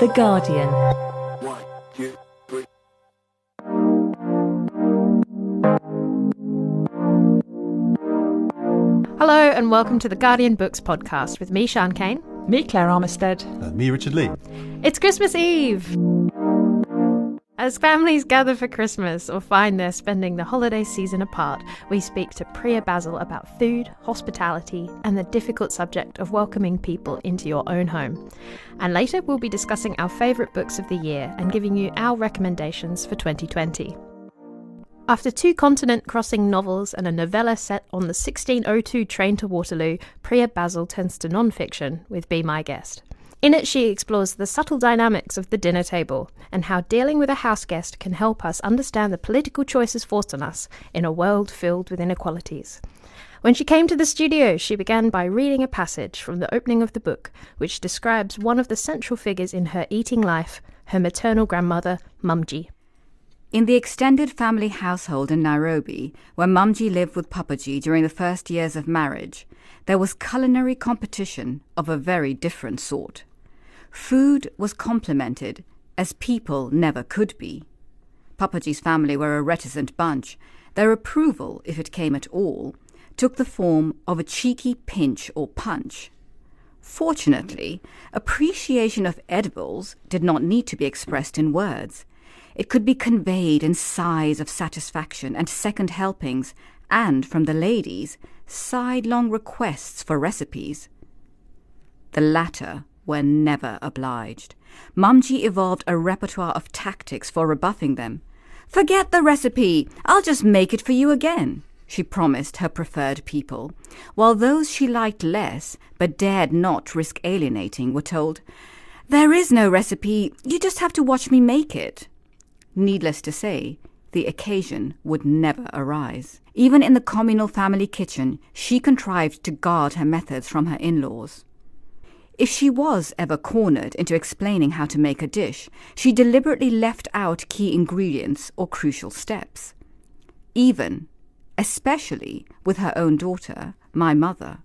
The Guardian. Hello and welcome to the Guardian Books podcast with me, Sian Cain. Me, Claire Armistead. And me, Richard Lea. It's Christmas Eve! As families gather for Christmas or find they're spending the holiday season apart, we speak to Priya Basil about food, hospitality, and the difficult subject of welcoming people into your own home. And later, we'll be discussing our favourite books of the year and giving you our recommendations for 2020. After two continent crossing novels and a novella set on the 1602 train to Waterloo, Priya Basil turns to non fiction with Be My Guest. In it, she explores the subtle dynamics of the dinner table and how dealing with a house guest can help us understand the political choices forced on us in a world filled with inequalities. When she came to the studio, she began by reading a passage from the opening of the book, which describes one of the central figures in her eating life, her maternal grandmother, Mumji. In the extended family household in Nairobi, where Mumji lived with Papaji during the first years of marriage, there was culinary competition of a very different sort. Food was complimented as people never could be. Papaji's family were a reticent bunch. Their approval, if it came at all, took the form of a cheeky pinch or punch. Fortunately, appreciation of edibles did not need to be expressed in words. It could be conveyed in sighs of satisfaction and second helpings, and from the ladies, sidelong requests for recipes. The latter were never obliged. Mumji evolved a repertoire of tactics for rebuffing them. Forget the recipe, I'll just make it for you again, she promised her preferred people, while those she liked less but dared not risk alienating were told, There is no recipe, you just have to watch me make it. Needless to say, the occasion would never arise. Even in the communal family kitchen, she contrived to guard her methods from her in laws. If she was ever cornered into explaining how to make a dish, she deliberately left out key ingredients or crucial steps. Even, especially with her own daughter, my mother.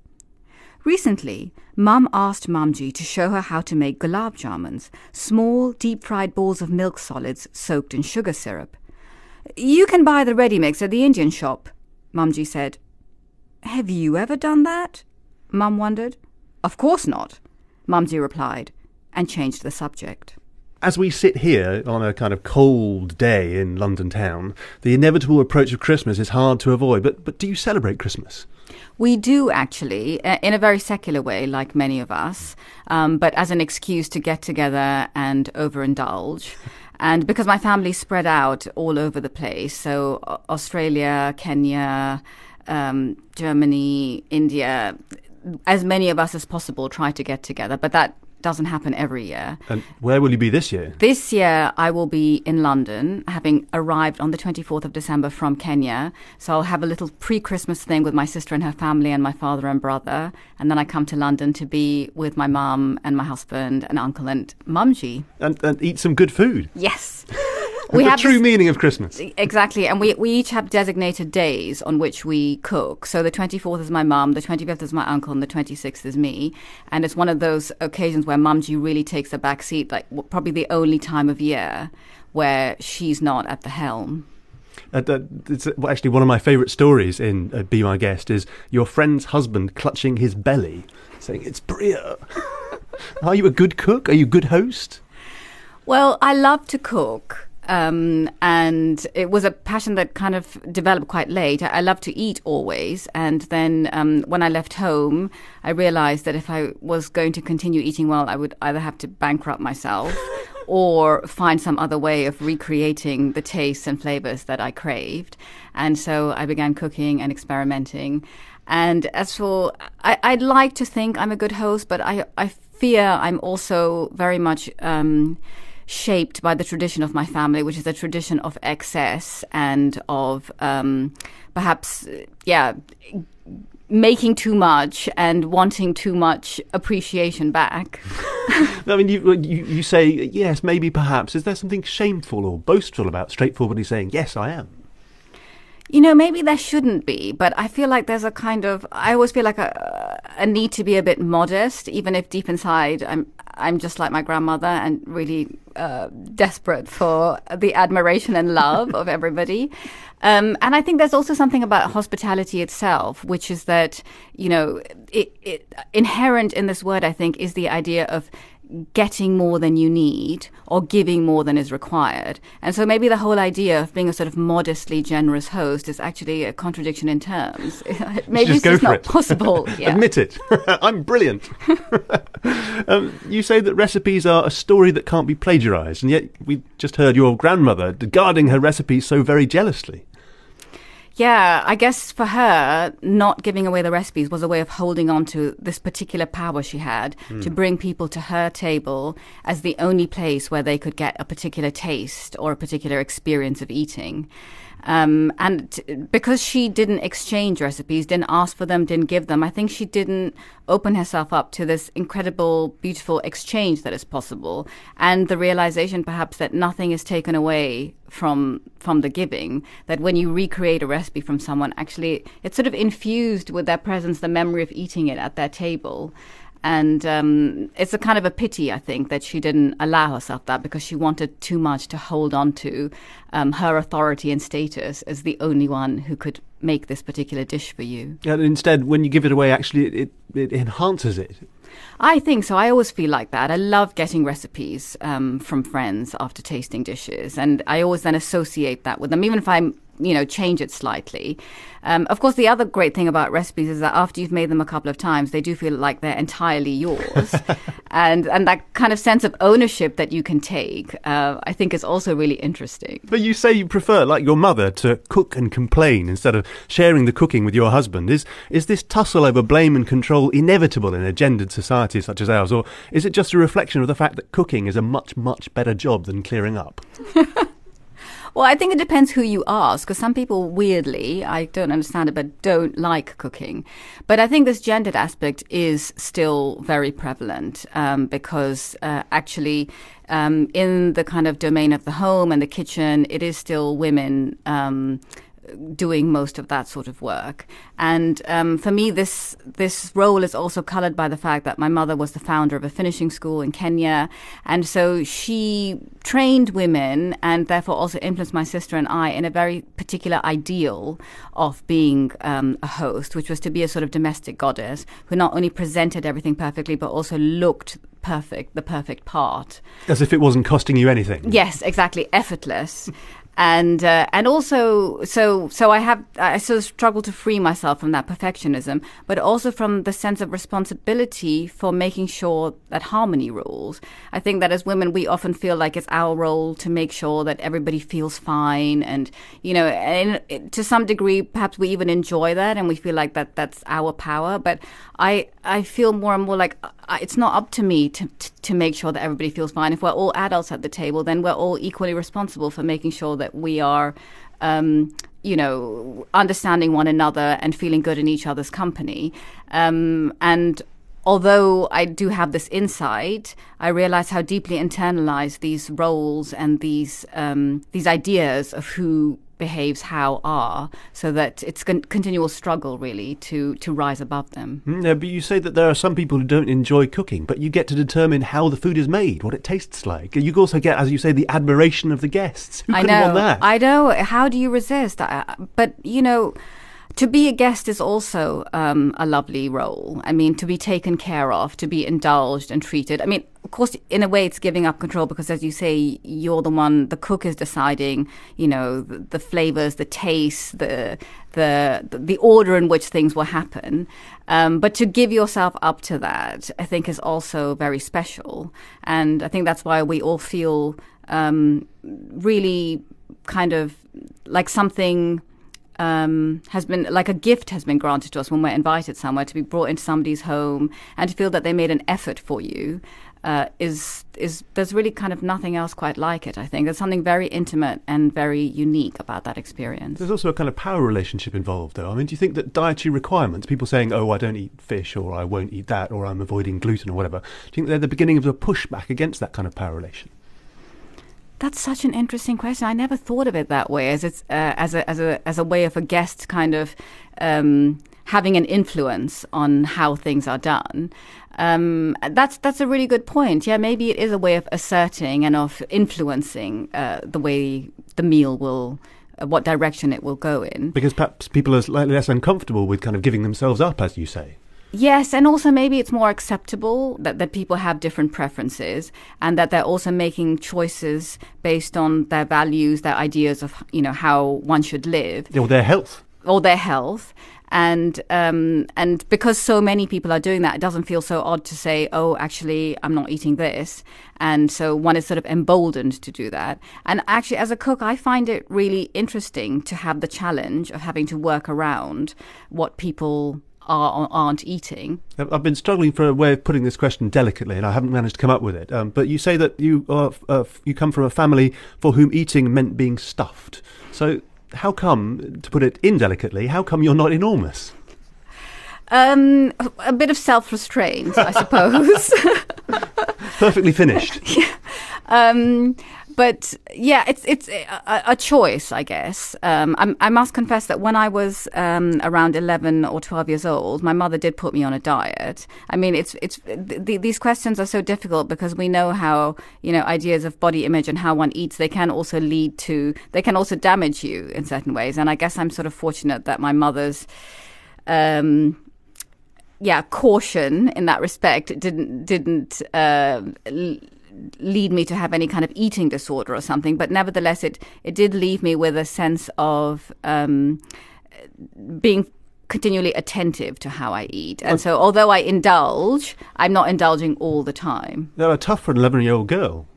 Recently, Mum asked Mumji to show her how to make gulab jamuns, small, deep fried balls of milk solids soaked in sugar syrup. You can buy the ready mix at the Indian shop, Mumji said. Have you ever done that? Mum wondered. Of course not, Mumji replied, and changed the subject. As we sit here on a kind of cold day in London town, the inevitable approach of Christmas is hard to avoid. But, but do you celebrate Christmas? We do actually, in a very secular way, like many of us, um, but as an excuse to get together and overindulge. And because my family spread out all over the place, so Australia, Kenya, um, Germany, India, as many of us as possible try to get together, but that doesn't happen every year. And where will you be this year? This year, I will be in London, having arrived on the 24th of December from Kenya. So I'll have a little pre Christmas thing with my sister and her family and my father and brother. And then I come to London to be with my mum and my husband and uncle and mumji. And, and eat some good food. Yes. We the have true this, meaning of Christmas. Exactly. And we, we each have designated days on which we cook. So the 24th is my mum, the 25th is my uncle, and the 26th is me. And it's one of those occasions where mumji really takes a back seat, like probably the only time of year where she's not at the helm. Uh, it's actually one of my favourite stories in uh, Be My Guest is your friend's husband clutching his belly, saying, It's Priya. Are you a good cook? Are you a good host? Well, I love to cook. Um, and it was a passion that kind of developed quite late. I, I love to eat always, and then um, when I left home, I realized that if I was going to continue eating well, I would either have to bankrupt myself or find some other way of recreating the tastes and flavors that I craved. And so I began cooking and experimenting. And as for, I, would like to think I'm a good host, but I, I fear I'm also very much. Um, shaped by the tradition of my family, which is a tradition of excess and of um, perhaps, yeah, making too much and wanting too much appreciation back. I mean, you, you, you say yes, maybe, perhaps. Is there something shameful or boastful about straightforwardly saying yes, I am? You know, maybe there shouldn't be, but I feel like there's a kind of I always feel like a, a need to be a bit modest, even if deep inside I'm I'm just like my grandmother and really uh, desperate for the admiration and love of everybody. Um, and I think there's also something about hospitality itself, which is that you know, it, it, inherent in this word, I think, is the idea of getting more than you need or giving more than is required. And so maybe the whole idea of being a sort of modestly generous host is actually a contradiction in terms. maybe it's just not it. possible. Yeah. Admit it. I'm brilliant. um, you say that recipes are a story that can't be plagiarized, and yet we just heard your grandmother guarding her recipes so very jealously. Yeah, I guess for her, not giving away the recipes was a way of holding on to this particular power she had mm. to bring people to her table as the only place where they could get a particular taste or a particular experience of eating. Um, and t- because she didn't exchange recipes, didn't ask for them, didn't give them, I think she didn't open herself up to this incredible, beautiful exchange that is possible, and the realization perhaps that nothing is taken away from from the giving. That when you recreate a recipe from someone, actually, it's sort of infused with their presence, the memory of eating it at their table. And um, it's a kind of a pity, I think, that she didn't allow herself that because she wanted too much to hold on to um, her authority and status as the only one who could make this particular dish for you. And instead, when you give it away, actually, it, it enhances it. I think so. I always feel like that. I love getting recipes um, from friends after tasting dishes, and I always then associate that with them, even if I'm you know, change it slightly. Um, of course, the other great thing about recipes is that after you've made them a couple of times, they do feel like they're entirely yours, and and that kind of sense of ownership that you can take, uh, I think, is also really interesting. But you say you prefer, like your mother, to cook and complain instead of sharing the cooking with your husband. Is is this tussle over blame and control inevitable in a gendered society such as ours, or is it just a reflection of the fact that cooking is a much much better job than clearing up? Well, I think it depends who you ask, because some people, weirdly, I don't understand it, but don't like cooking. But I think this gendered aspect is still very prevalent um, because uh, actually, um, in the kind of domain of the home and the kitchen, it is still women. Um, doing most of that sort of work. And um, for me, this this role is also coloured by the fact that my mother was the founder of a finishing school in Kenya, and so she trained women and therefore also influenced my sister and I in a very particular ideal of being um, a host, which was to be a sort of domestic goddess who not only presented everything perfectly but also looked perfect, the perfect part. As if it wasn't costing you anything. Yes, exactly, effortless and uh, and also so so I have I sort of struggle to free myself from that perfectionism, but also from the sense of responsibility for making sure that harmony rules. I think that as women, we often feel like it's our role to make sure that everybody feels fine, and you know, and to some degree, perhaps we even enjoy that, and we feel like that that's our power. But I I feel more and more like uh, it's not up to me to, to to make sure that everybody feels fine. If we're all adults at the table, then we're all equally responsible for making sure that that we are. Um, you know, understanding one another and feeling good in each other's company. Um, and although I do have this insight, I realize how deeply internalized these roles and these um, these ideas of who behaves how are, so that it's a con- continual struggle really to to rise above them. Mm, yeah, but you say that there are some people who don't enjoy cooking, but you get to determine how the food is made, what it tastes like. You also get, as you say, the admiration of the guests. Who I know. Want that? I know. How do you resist? I, but you know to be a guest is also um, a lovely role. I mean, to be taken care of, to be indulged and treated. I mean, of course, in a way, it's giving up control because, as you say, you're the one. The cook is deciding, you know, the, the flavors, the taste, the the the order in which things will happen. Um, but to give yourself up to that, I think, is also very special, and I think that's why we all feel um, really kind of like something um, has been like a gift has been granted to us when we're invited somewhere to be brought into somebody's home and to feel that they made an effort for you uh, is is there's really kind of nothing else quite like it. I think there's something very intimate and very unique about that experience. There's also a kind of power relationship involved, though. I mean, do you think that dietary requirements, people saying, "Oh, I don't eat fish," or "I won't eat that," or "I'm avoiding gluten," or whatever, do you think they're the beginning of a pushback against that kind of power relation? That's such an interesting question. I never thought of it that way, as it's uh, as a as a as a way of a guest kind of um, having an influence on how things are done. Um, that's that's a really good point. Yeah, maybe it is a way of asserting and of influencing uh, the way the meal will, uh, what direction it will go in. Because perhaps people are slightly less uncomfortable with kind of giving themselves up, as you say. Yes, and also maybe it's more acceptable that, that people have different preferences and that they're also making choices based on their values, their ideas of you know how one should live. Or their health. Or their health. And um, and because so many people are doing that, it doesn't feel so odd to say, "Oh, actually, I'm not eating this." And so one is sort of emboldened to do that. And actually, as a cook, I find it really interesting to have the challenge of having to work around what people are aren't eating. I've been struggling for a way of putting this question delicately, and I haven't managed to come up with it. Um, but you say that you are uh, you come from a family for whom eating meant being stuffed. So how come, to put it indelicately, how come you're not enormous? Um, a bit of self restraint, I suppose. Perfectly finished. yeah. Um, but yeah, it's it's a, a choice, I guess. Um, i must confess that when I was um, around eleven or twelve years old, my mother did put me on a diet. I mean, it's it's th- these questions are so difficult because we know how you know ideas of body image and how one eats they can also lead to they can also damage you in certain ways. And I guess I'm sort of fortunate that my mother's. Um, yeah, caution in that respect didn't didn't uh, lead me to have any kind of eating disorder or something, but nevertheless, it it did leave me with a sense of um, being continually attentive to how I eat. And so, although I indulge, I'm not indulging all the time. They were tough for an 11 year old girl.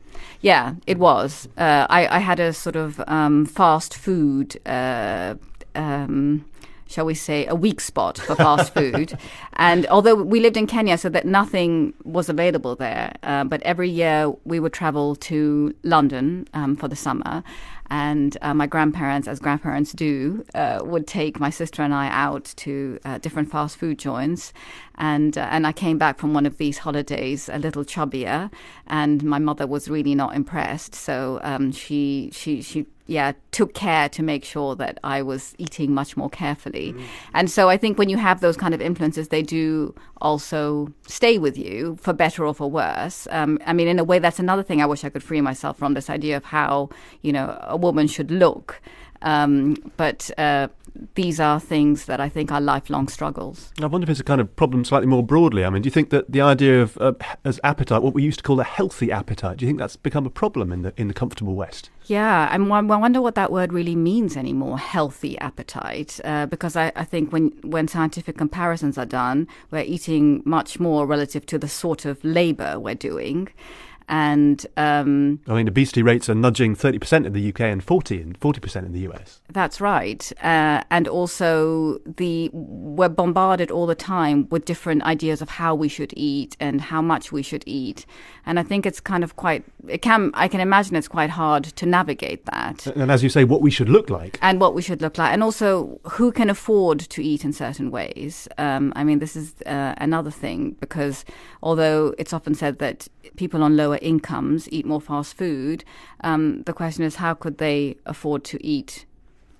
Yeah, it was. Uh, I, I, had a sort of um, fast food. Uh, um, shall we say, a weak spot for fast food. and although we lived in Kenya, so that nothing was available there, uh, but every year we would travel to London um, for the summer. And uh, my grandparents, as grandparents do, uh, would take my sister and I out to uh, different fast food joints. And uh, and I came back from one of these holidays a little chubbier, and my mother was really not impressed. So um, she she she yeah, took care to make sure that I was eating much more carefully. Mm. And so I think when you have those kind of influences, they do also stay with you for better or for worse. Um, I mean, in a way, that's another thing I wish I could free myself from this idea of how, you know, a woman should look. Um, but uh, these are things that I think are lifelong struggles. I wonder if it's a kind of problem slightly more broadly. I mean, do you think that the idea of uh, as appetite, what we used to call a healthy appetite, do you think that's become a problem in the in the comfortable West? Yeah, I wonder what that word really means anymore. Healthy appetite, uh, because I, I think when when scientific comparisons are done, we're eating much more relative to the sort of labour we're doing and um, I mean obesity rates are nudging thirty percent in the UK and forty and forty percent in the US. That's right, uh, and also the we're bombarded all the time with different ideas of how we should eat and how much we should eat, and I think it's kind of quite it can I can imagine it's quite hard to navigate that. And as you say, what we should look like, and what we should look like, and also who can afford to eat in certain ways. Um, I mean, this is uh, another thing because although it's often said that people on lower incomes eat more fast food, um, the question is how could they afford to eat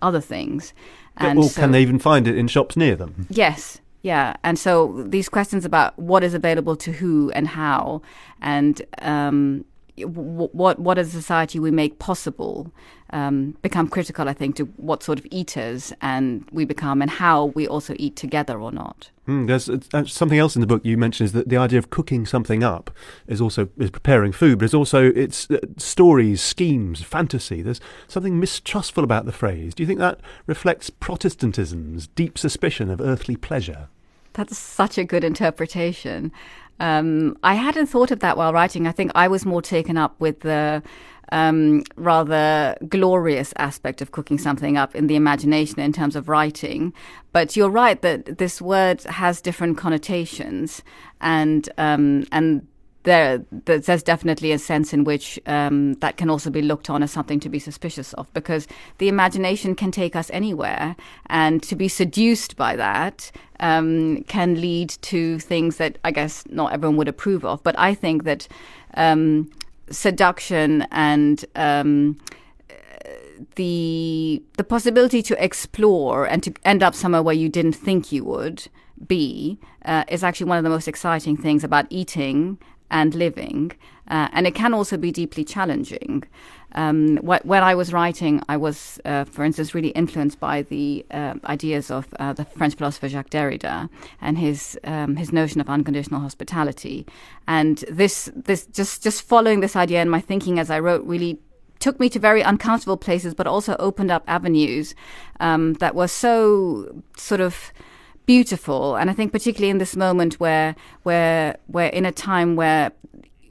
other things? And or so, can they even find it in shops near them? Yes. Yeah, and so these questions about what is available to who and how, and um, what what as a society we make possible um, become critical, I think, to what sort of eaters and we become and how we also eat together or not. Mm, there's uh, something else in the book you mentioned is that the idea of cooking something up is also is preparing food, but it's also it's uh, stories, schemes, fantasy. There's something mistrustful about the phrase. Do you think that reflects Protestantism's deep suspicion of earthly pleasure? That's such a good interpretation. Um, I hadn't thought of that while writing. I think I was more taken up with the um, rather glorious aspect of cooking something up in the imagination in terms of writing. But you're right that this word has different connotations, and um, and there, there's definitely a sense in which um, that can also be looked on as something to be suspicious of because the imagination can take us anywhere, and to be seduced by that um, can lead to things that I guess not everyone would approve of. But I think that um, seduction and um, the the possibility to explore and to end up somewhere where you didn't think you would be uh, is actually one of the most exciting things about eating and living, uh, and it can also be deeply challenging. Um, wh- when I was writing, I was, uh, for instance, really influenced by the uh, ideas of uh, the French philosopher Jacques Derrida and his um, his notion of unconditional hospitality. And this this just just following this idea in my thinking as I wrote really took me to very uncomfortable places, but also opened up avenues um, that were so sort of beautiful. And I think particularly in this moment where where we're in a time where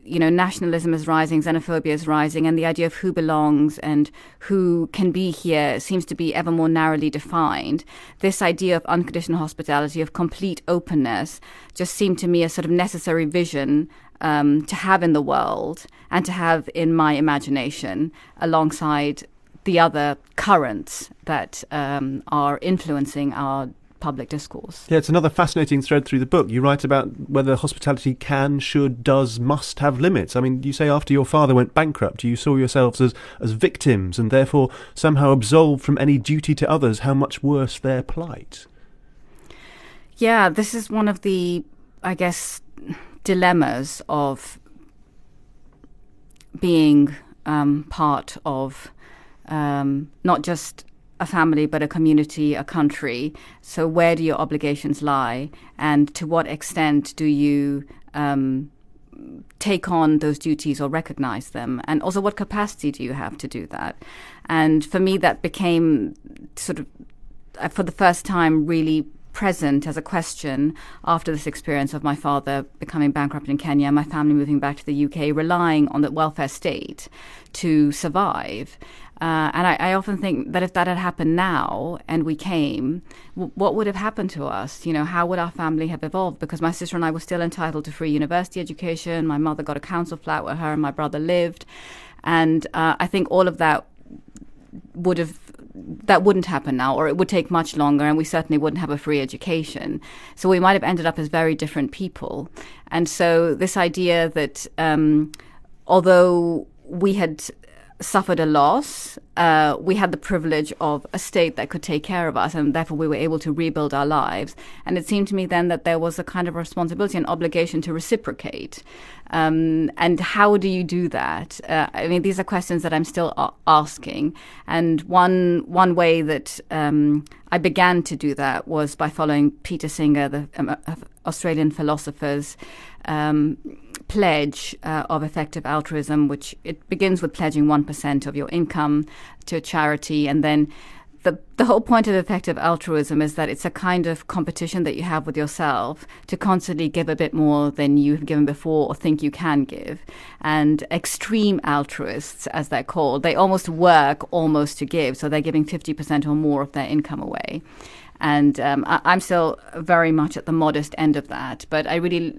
you know nationalism is rising, xenophobia is rising, and the idea of who belongs and who can be here seems to be ever more narrowly defined. This idea of unconditional hospitality, of complete openness, just seemed to me a sort of necessary vision um, to have in the world and to have in my imagination alongside the other currents that um, are influencing our public discourse. Yeah, it's another fascinating thread through the book. You write about whether hospitality can, should, does, must have limits. I mean, you say after your father went bankrupt, you saw yourselves as, as victims and therefore somehow absolved from any duty to others. How much worse their plight? Yeah, this is one of the, I guess, dilemmas of being um, part of um, not just a family, but a community, a country. So, where do your obligations lie, and to what extent do you um, take on those duties or recognize them? And also, what capacity do you have to do that? And for me, that became sort of, uh, for the first time, really present as a question after this experience of my father becoming bankrupt in Kenya, my family moving back to the UK, relying on the welfare state to survive. Uh, and I, I, often think that if that had happened now and we came, w- what would have happened to us? You know, how would our family have evolved? Because my sister and I were still entitled to free university education. My mother got a council flat where her and my brother lived. And uh, I think all of that would have that wouldn't happen now, or it would take much longer, and we certainly wouldn't have a free education. So we might have ended up as very different people. And so this idea that um, although we had suffered a loss, uh, we had the privilege of a state that could take care of us, and therefore we were able to rebuild our lives. And it seemed to me then that there was a kind of responsibility and obligation to reciprocate. Um, and how do you do that? Uh, I mean, these are questions that I'm still a- asking. And one one way that um, I began to do that was by following Peter Singer, the um, Australian philosopher's um, pledge uh, of effective altruism, which it begins with pledging 1% of your income to a charity. And then the, the whole point of effective altruism is that it's a kind of competition that you have with yourself to constantly give a bit more than you've given before or think you can give. And extreme altruists, as they're called, they almost work almost to give. So they're giving 50% or more of their income away. And um, I, I'm still very much at the modest end of that. But I really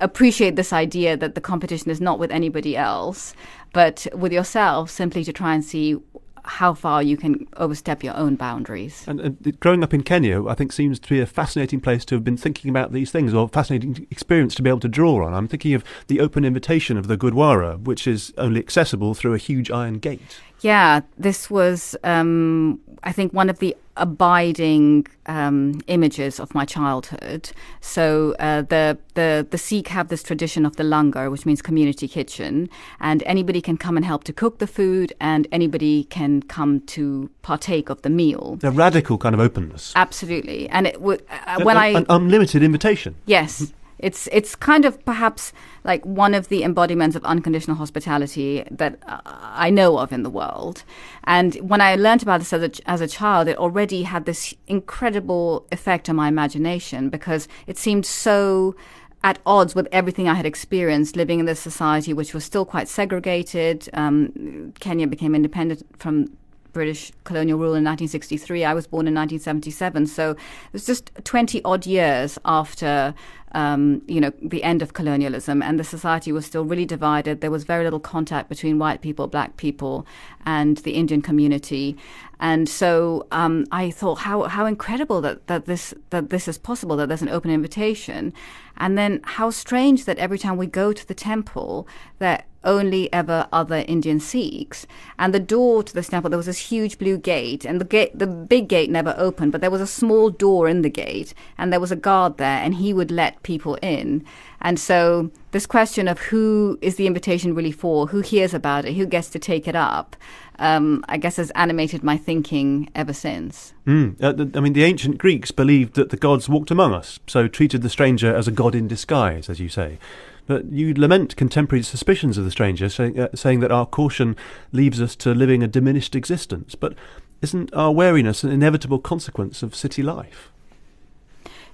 appreciate this idea that the competition is not with anybody else, but with yourself, simply to try and see how far you can overstep your own boundaries. And, and, growing up in Kenya, I think seems to be a fascinating place to have been thinking about these things, or fascinating experience to be able to draw on. I'm thinking of the open invitation of the Gurdwara, which is only accessible through a huge iron gate. Yeah, this was, um, I think, one of the abiding um, images of my childhood. So uh, the the the Sikh have this tradition of the langar, which means community kitchen, and anybody can come and help to cook the food, and anybody can come to partake of the meal. A radical kind of openness. Absolutely, and it would uh, when an, I an unlimited invitation. Yes. It's it's kind of perhaps like one of the embodiments of unconditional hospitality that uh, I know of in the world. And when I learned about this as a, as a child, it already had this incredible effect on my imagination because it seemed so at odds with everything I had experienced living in this society, which was still quite segregated. Um, Kenya became independent from British colonial rule in 1963. I was born in 1977, so it was just 20 odd years after um, you know, the end of colonialism, and the society was still really divided. There was very little contact between white people, black people, and the Indian community. And so um, I thought, how how incredible that, that this that this is possible, that there's an open invitation, and then how strange that every time we go to the temple, that only ever other Indian Sikhs. And the door to the temple, there was this huge blue gate, and the gate, the big gate never opened, but there was a small door in the gate, and there was a guard there, and he would let people in. And so this question of who is the invitation really for, who hears about it, who gets to take it up, um, I guess has animated my thinking ever since. Mm. Uh, I mean, the ancient Greeks believed that the gods walked among us, so treated the stranger as a god in disguise, as you say. But you lament contemporary suspicions of the stranger, say, uh, saying that our caution leaves us to living a diminished existence. But isn't our wariness an inevitable consequence of city life?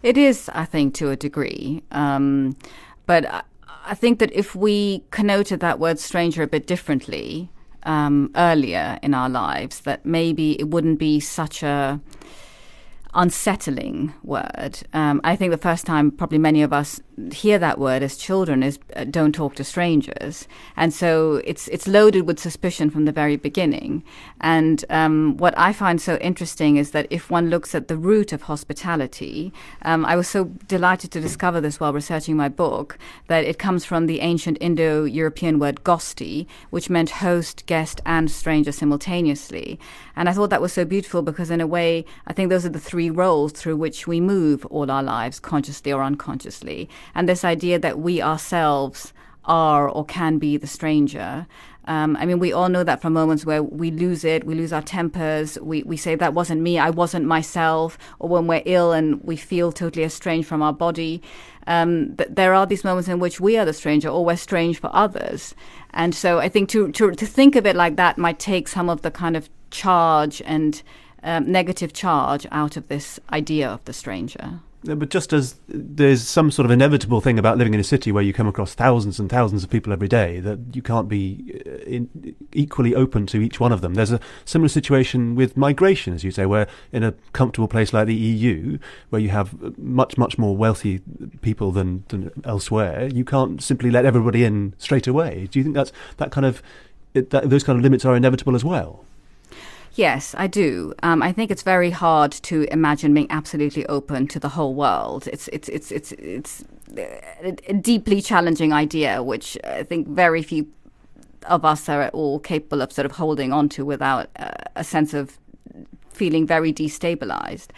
It is, I think, to a degree. Um, but I, I, think that if we connoted that word stranger a bit differently um, earlier in our lives, that maybe it wouldn't be such a unsettling word. Um, I think the first time probably many of us hear that word as children is uh, don't talk to strangers, and so it's it's loaded with suspicion from the very beginning. And um, what I find so interesting is that if one looks at the root of hospitality, um, I was so delighted to discover this while researching my book that it comes from the ancient Indo-European word gosti, which meant host, guest, and stranger simultaneously. And I thought that was so beautiful because in a way, I think those are the three roles through which we move all our lives, consciously or unconsciously and this idea that we ourselves are or can be the stranger. Um, I mean, we all know that from moments where we lose it, we lose our tempers, we, we say, that wasn't me, I wasn't myself, or when we're ill and we feel totally estranged from our body. Um, but there are these moments in which we are the stranger or we're strange for others. And so I think to, to, to think of it like that might take some of the kind of charge and um, negative charge out of this idea of the stranger. But just as there's some sort of inevitable thing about living in a city where you come across thousands and thousands of people every day, that you can't be uh, in, equally open to each one of them. There's a similar situation with migration, as you say, where in a comfortable place like the EU, where you have much, much more wealthy people than, than elsewhere, you can't simply let everybody in straight away. Do you think that's that kind of that, those kind of limits are inevitable as well? Yes, I do. Um, I think it's very hard to imagine being absolutely open to the whole world. It's it's it's it's it's a deeply challenging idea, which I think very few of us are at all capable of sort of holding on to without uh, a sense of feeling very destabilized.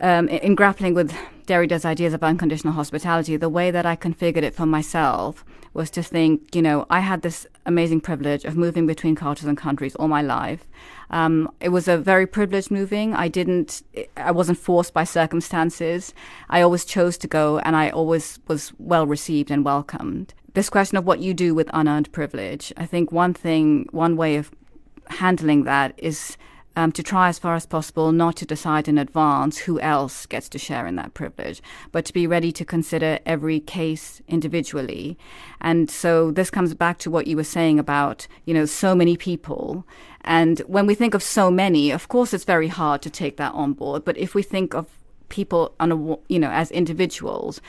Um, in, in grappling with Derrida's ideas of unconditional hospitality, the way that I configured it for myself was to think, you know, I had this amazing privilege of moving between cultures and countries all my life. Um, it was a very privileged moving. I didn't, I wasn't forced by circumstances. I always chose to go and I always was well received and welcomed. This question of what you do with unearned privilege, I think one thing, one way of handling that is um, to try as far as possible not to decide in advance who else gets to share in that privilege, but to be ready to consider every case individually. And so this comes back to what you were saying about, you know, so many people. And when we think of so many, of course, it's very hard to take that on board. But if we think of people on a, you know, as individuals,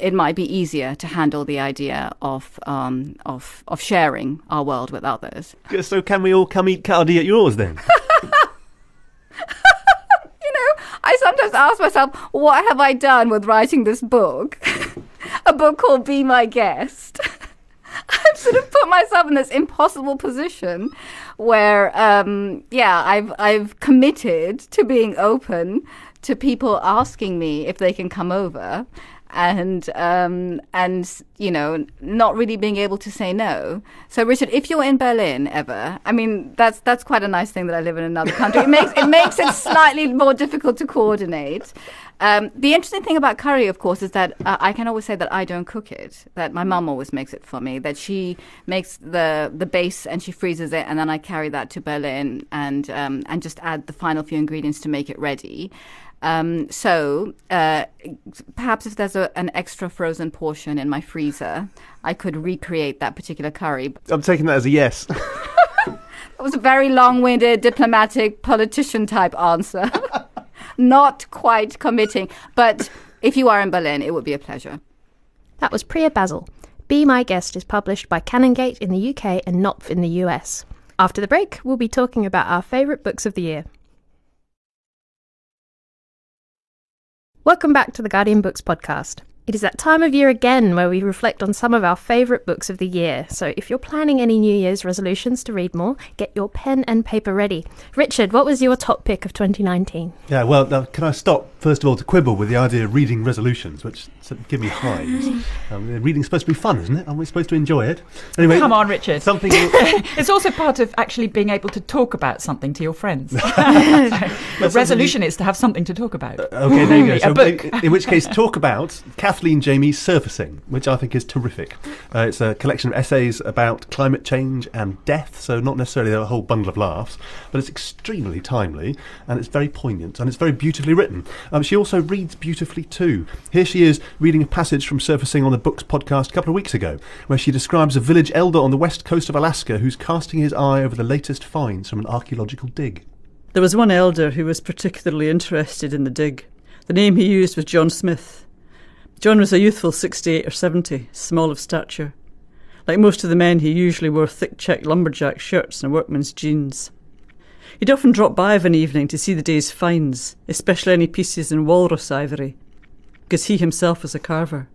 it might be easier to handle the idea of um, of of sharing our world with others. So, can we all come eat Kaldi at yours then? you know, I sometimes ask myself, what have I done with writing this book? a book called Be My Guest. I've sort of put myself in this impossible position where, um, yeah, I've I've committed to being open to people asking me if they can come over, and um, and you know not really being able to say no. So Richard, if you're in Berlin ever, I mean that's that's quite a nice thing that I live in another country. It makes it makes it slightly more difficult to coordinate. Um, the interesting thing about curry, of course, is that uh, I can always say that I don't cook it. That my mum always makes it for me. That she makes the the base and she freezes it, and then I carry that to Berlin and um, and just add the final few ingredients to make it ready. Um, so uh, perhaps if there's a, an extra frozen portion in my freezer, I could recreate that particular curry. I'm taking that as a yes. that was a very long-winded, diplomatic, politician type answer. Not quite committing, but if you are in Berlin, it would be a pleasure. That was Priya Basil. Be My Guest is published by Canongate in the UK and Knopf in the US. After the break, we'll be talking about our favourite books of the year. Welcome back to the Guardian Books podcast. It is that time of year again where we reflect on some of our favourite books of the year. So if you're planning any New Year's resolutions to read more, get your pen and paper ready. Richard, what was your top pick of 2019? Yeah, well, now, can I stop, first of all, to quibble with the idea of reading resolutions, which give me hives? um, reading's supposed to be fun, isn't it? Aren't we supposed to enjoy it? Anyway, Come on, Richard. Something. it's also part of actually being able to talk about something to your friends. the resolution is to have something to talk about. Uh, okay, there you go. So, in, in which case, talk about Kathleen Jamie's Surfacing, which I think is terrific. Uh, it's a collection of essays about climate change and death, so not necessarily a whole bundle of laughs, but it's extremely timely and it's very poignant and it's very beautifully written. Um, she also reads beautifully too. Here she is reading a passage from Surfacing on the Books podcast a couple of weeks ago, where she describes a village elder on the west coast of Alaska who's casting his eye over the latest finds from an archaeological dig. There was one elder who was particularly interested in the dig. The name he used was John Smith. John was a youthful 68 or 70, small of stature. Like most of the men, he usually wore thick checked lumberjack shirts and workman's jeans. He'd often drop by of an evening to see the day's finds, especially any pieces in walrus ivory, because he himself was a carver.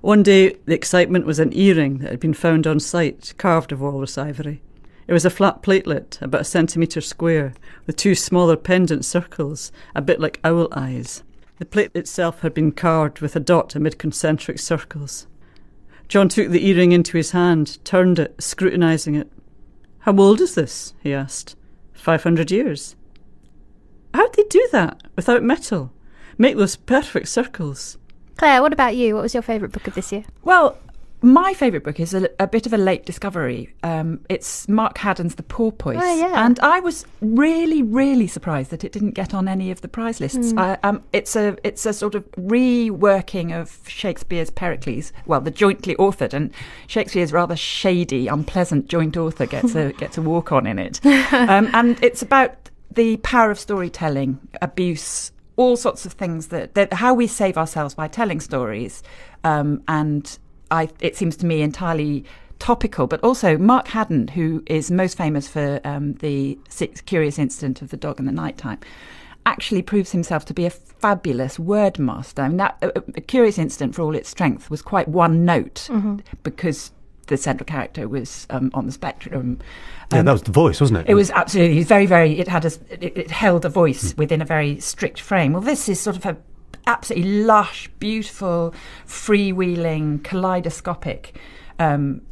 One day, the excitement was an earring that had been found on site, carved of walrus ivory. It was a flat platelet, about a centimetre square, with two smaller pendant circles, a bit like owl eyes. The plate itself had been carved with a dot amid concentric circles. John took the earring into his hand, turned it, scrutinising it. How old is this? he asked. Five hundred years. How'd they do that without metal? Make those perfect circles. Claire, what about you? What was your favourite book of this year? Well, my favourite book is a, a, bit of a late discovery. Um, it's Mark Haddon's The Porpoise. Oh, yeah. And I was really, really surprised that it didn't get on any of the prize lists. Mm. I, um, it's, a, it's a sort of reworking of Shakespeare's Pericles, well, the jointly authored, and Shakespeare's rather shady, unpleasant joint author gets a, gets a walk on in it. Um, and it's about the power of storytelling, abuse, all sorts of things that, that how we save ourselves by telling stories um, and I, it seems to me entirely topical, but also Mark Haddon, who is most famous for um, the curious incident of the dog in the night time, actually proves himself to be a fabulous word master. I mean, that a, a curious incident, for all its strength, was quite one note mm-hmm. because the central character was um, on the spectrum. Um, yeah, that was the voice, wasn't it? It was absolutely very, very. It had a, it, it held a voice mm. within a very strict frame. Well, this is sort of a absolutely lush, beautiful, freewheeling, kaleidoscopic um,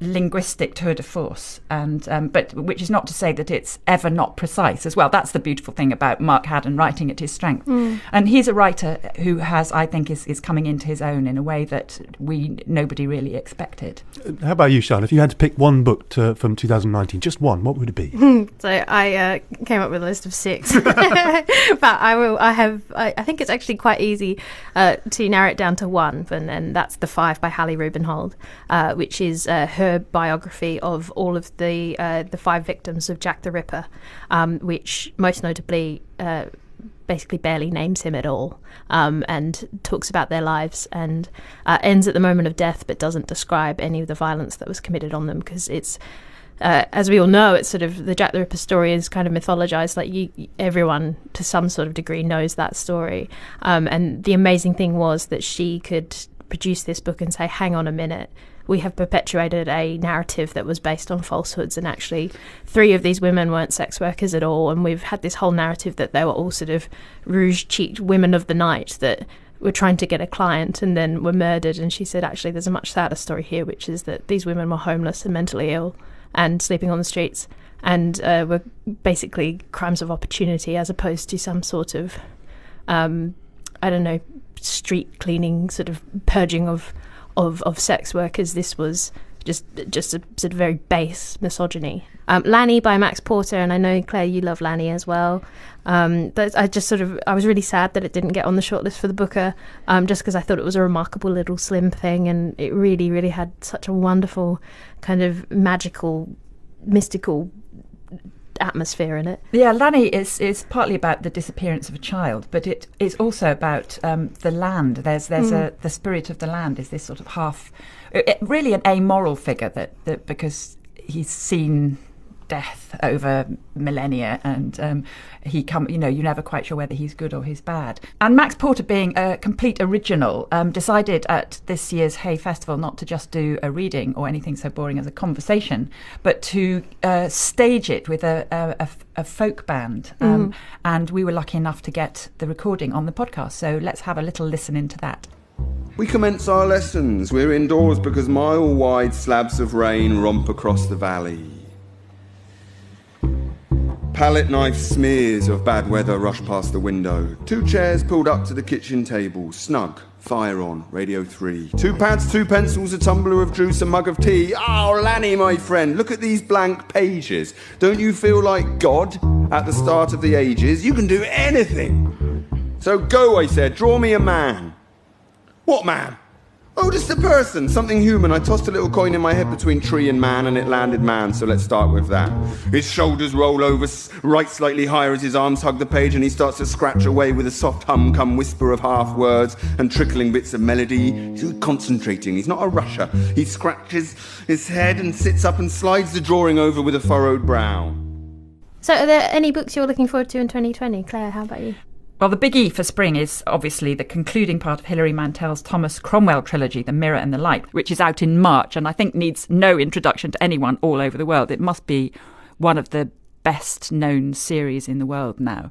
linguistic tour de force, and um, but which is not to say that it's ever not precise as well. That's the beautiful thing about Mark Haddon writing at his strength, mm. and he's a writer who has, I think, is, is coming into his own in a way that we nobody really expected. How about you, Sian? If you had to pick one book to, from 2019, just one, what would it be? so I uh, came up with a list of six, but I will. I have. I, I think it's actually quite easy uh, to narrow it down to one, and, and that's the five by Hallie Rubenhold. Uh, uh, which is uh, her biography of all of the uh, the five victims of Jack the Ripper, um, which most notably uh, basically barely names him at all um, and talks about their lives and uh, ends at the moment of death but doesn't describe any of the violence that was committed on them because it's uh, as we all know, it's sort of the Jack the Ripper story is kind of mythologized. Like you, everyone to some sort of degree knows that story. Um, and the amazing thing was that she could produce this book and say, "Hang on a minute, we have perpetuated a narrative that was based on falsehoods. And actually, three of these women weren't sex workers at all. And we've had this whole narrative that they were all sort of rouge cheeked women of the night that were trying to get a client and then were murdered. And she said, actually, there's a much sadder story here, which is that these women were homeless and mentally ill and sleeping on the streets and uh, were basically crimes of opportunity as opposed to some sort of, um, I don't know, street cleaning, sort of purging of of, of sex workers, this was just just a sort of very base misogyny. Um, Lanny by Max Porter, and I know Claire, you love Lanny as well. Um, I just sort of I was really sad that it didn't get on the shortlist for the Booker, um, just because I thought it was a remarkable little slim thing, and it really really had such a wonderful kind of magical, mystical atmosphere in it. Yeah, Lanny is is partly about the disappearance of a child, but it is also about um, the land. There's there's mm. a the spirit of the land is this sort of half, it, really an amoral figure that that because he's seen death over millennia, and um, he come. You know, you're never quite sure whether he's good or he's bad. And Max Porter, being a complete original, um, decided at this year's Hay Festival not to just do a reading or anything so boring as a conversation, but to uh, stage it with a, a, a, a folk band. Um, And we were lucky enough to get the recording on the podcast. So let's have a little listen into that. We commence our lessons. We're indoors because mile wide slabs of rain romp across the valley. Palette knife smears of bad weather rush past the window. Two chairs pulled up to the kitchen table, snug, fire on, radio 3. Two pads, two pencils, a tumbler of juice, a mug of tea. Oh, Lanny, my friend, look at these blank pages. Don't you feel like God at the start of the ages? You can do anything. So go, I said, draw me a man. What man? Oh, just a person, something human. I tossed a little coin in my head between tree and man, and it landed man, so let's start with that. His shoulders roll over, right slightly higher as his arms hug the page, and he starts to scratch away with a soft hum, come whisper of half words and trickling bits of melody. He's concentrating, he's not a rusher. He scratches his head and sits up and slides the drawing over with a furrowed brow. So, are there any books you're looking forward to in 2020? Claire, how about you? Well, the biggie for spring is obviously the concluding part of Hilary Mantel's Thomas Cromwell trilogy, The Mirror and the Light, which is out in March and I think needs no introduction to anyone all over the world. It must be one of the best known series in the world now.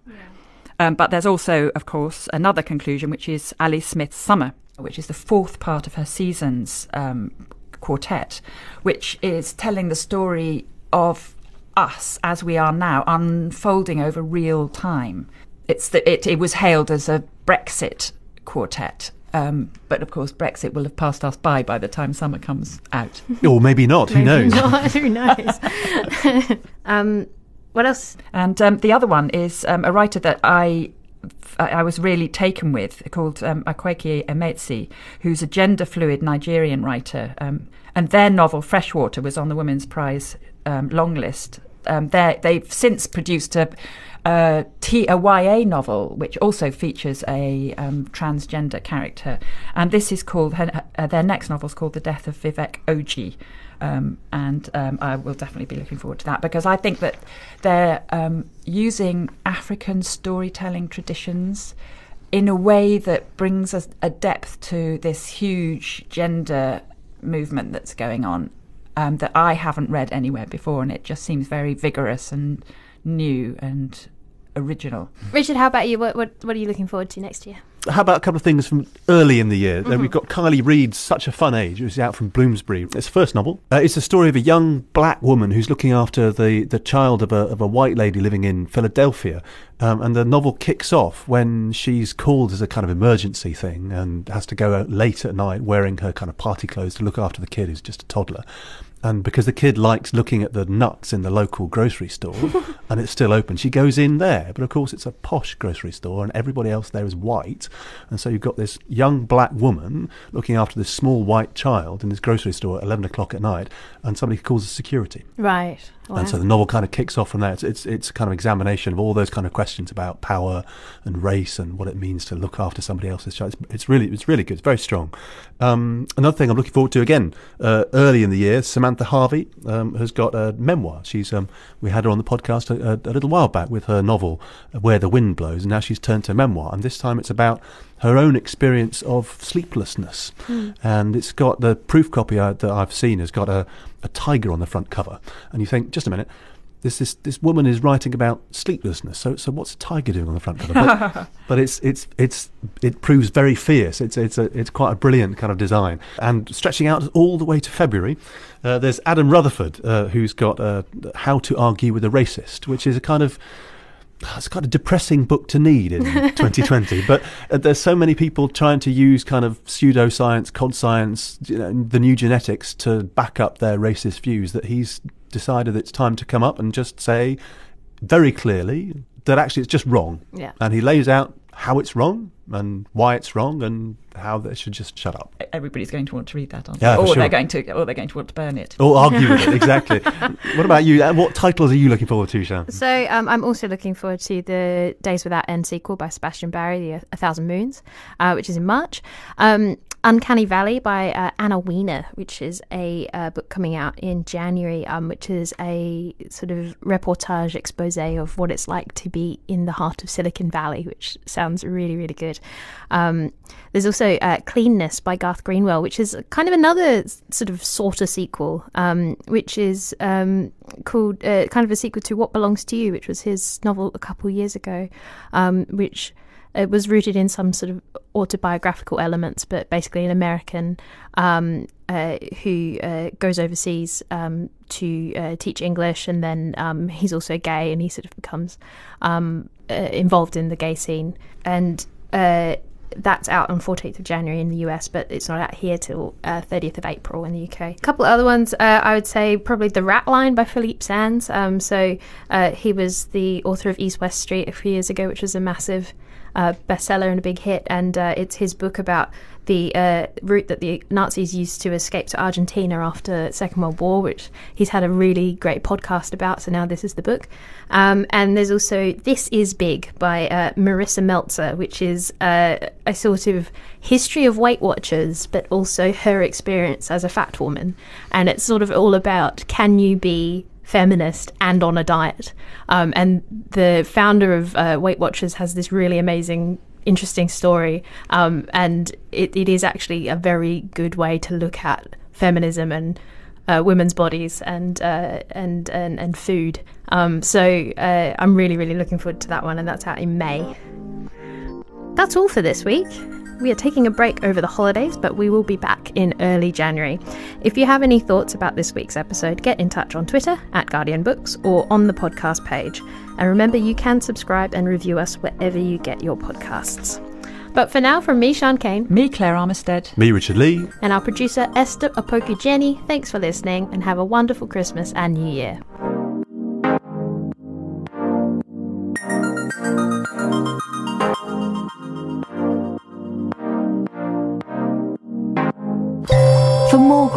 Um, but there's also, of course, another conclusion, which is Ali Smith's Summer, which is the fourth part of her season's um, quartet, which is telling the story of us as we are now, unfolding over real time. It's the, it, it was hailed as a Brexit quartet. Um, but of course, Brexit will have passed us by by the time summer comes out. Or maybe not. Who knows? Not, who knows? um, what else? And um, the other one is um, a writer that I I I was really taken with, called um, Akwaeke Emezi, who's a gender fluid Nigerian writer. Um, and their novel Freshwater was on the Women's Prize um, long list. Um, they've since produced a, a, T, a YA novel, which also features a um, transgender character. And this is called, her, uh, their next novel is called The Death of Vivek Oji. Um, and um, I will definitely be looking forward to that because I think that they're um, using African storytelling traditions in a way that brings us a depth to this huge gender movement that's going on um, that I haven't read anywhere before, and it just seems very vigorous and new and original. Richard, how about you? What, what, what are you looking forward to next year? How about a couple of things from early in the year? Then we've got Kiley Reid's Such a Fun Age. It was out from Bloomsbury. It's the first novel. Uh, it's a story of a young black woman who's looking after the, the child of a, of a white lady living in Philadelphia. Um, and the novel kicks off when she's called as a kind of emergency thing and has to go out late at night wearing her kind of party clothes to look after the kid who's just a toddler. And because the kid likes looking at the nuts in the local grocery store and it's still open, she goes in there. But of course, it's a posh grocery store and everybody else there is white. And so you've got this young black woman looking after this small white child in this grocery store at 11 o'clock at night, and somebody calls the security. Right. Wow. And so the novel kind of kicks off from there. It's, it's it's a kind of examination of all those kind of questions about power and race and what it means to look after somebody else's child. It's, it's really it's really good. It's very strong. Um, another thing I'm looking forward to again uh, early in the year. Samantha Harvey um, has got a memoir. She's um, we had her on the podcast a, a, a little while back with her novel uh, Where the Wind Blows, and now she's turned to memoir. And this time it's about her own experience of sleeplessness. And it's got the proof copy uh, that I've seen has got a, a tiger on the front cover. And you think, just a minute, this this this woman is writing about sleeplessness. So so what's a tiger doing on the front cover? But, but it's it's it's it proves very fierce. It's it's a it's quite a brilliant kind of design. And stretching out all the way to February, uh, there's Adam Rutherford uh, who's got uh, How to Argue with a Racist, which is a kind of it's kind of depressing book to need in 2020. But uh, there's so many people trying to use kind of pseudoscience, cod science, you know, the new genetics to back up their racist views that he's decided it's time to come up and just say very clearly that actually it's just wrong. Yeah. And he lays out how it's wrong and why it's wrong and how they should just shut up. Everybody's going to want to read that, aren't they? for Or sure. they're going to, or they're going to want to burn it. Or argue with it, exactly. what about you? Uh, What titles are you looking forward to, Sian? So um, I'm also looking forward to the Days Without End sequel by Sebastian Barry, The A Thousand Moons, uh, which is in March. Um, Uncanny Valley by uh, Anna Wiener, which is a uh, book coming out in January, um, which is a sort of reportage expose of what it's like to be in the heart of Silicon Valley, which sounds really, really good. Um, there's also uh, Cleanness by Garth Greenwell, which is kind of another sort of sort of sequel, um, which is um, called uh, kind of a sequel to What Belongs to You, which was his novel a couple years ago, um, which it was rooted in some sort of autobiographical elements, but basically an American um, uh, who uh, goes overseas um, to uh, teach English, and then um, he's also gay, and he sort of becomes um, uh, involved in the gay scene, and. Uh, that's out on 14th of January in the US, but it's not out here till uh, 30th of April in the UK. A couple other ones, uh, I would say probably The Rat Line by Philippe Sands. Um, so uh, he was the author of East West Street a few years ago, which was a massive uh, bestseller and a big hit. And uh, it's his book about the uh, route that the Nazis used to escape to Argentina after Second World War, which he's had a really great podcast about. So now this is the book. Um, and there's also This Is Big by uh, Marissa Meltzer, which is uh, a sort of history of Weight Watchers, but also her experience as a fat woman. And it's sort of all about can you be feminist and on a diet. Um, and the founder of uh, Weight Watchers has this really amazing, interesting story. Um, and it, it is actually a very good way to look at feminism and uh, women's bodies and, uh, and and and food. Um, so uh, I'm really really looking forward to that one, and that's out in May. That's all for this week. We are taking a break over the holidays, but we will be back in early January. If you have any thoughts about this week's episode, get in touch on Twitter at Guardian Books or on the podcast page. And remember, you can subscribe and review us wherever you get your podcasts. But for now, from me, Sian Cain, Me, Claire Armistead. Me, Richard Lea. and our producer Esther Opoku-Gyeni, thanks for listening and have a wonderful Christmas and New Year.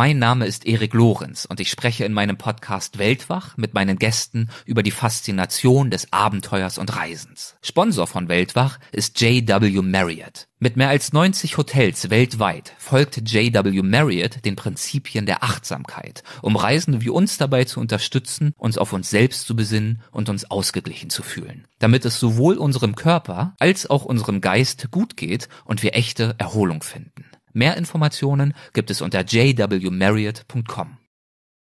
Mein Name ist Erik Lorenz und ich spreche in meinem Podcast Weltwach mit meinen Gästen über die Faszination des Abenteuers und Reisens. Sponsor von Weltwach ist JW Marriott. Mit mehr als 90 Hotels weltweit folgt JW Marriott den Prinzipien der Achtsamkeit, um Reisende wie uns dabei zu unterstützen, uns auf uns selbst zu besinnen und uns ausgeglichen zu fühlen, damit es sowohl unserem Körper als auch unserem Geist gut geht und wir echte Erholung finden. Mehr Informationen gibt es unter jwmarriott.com.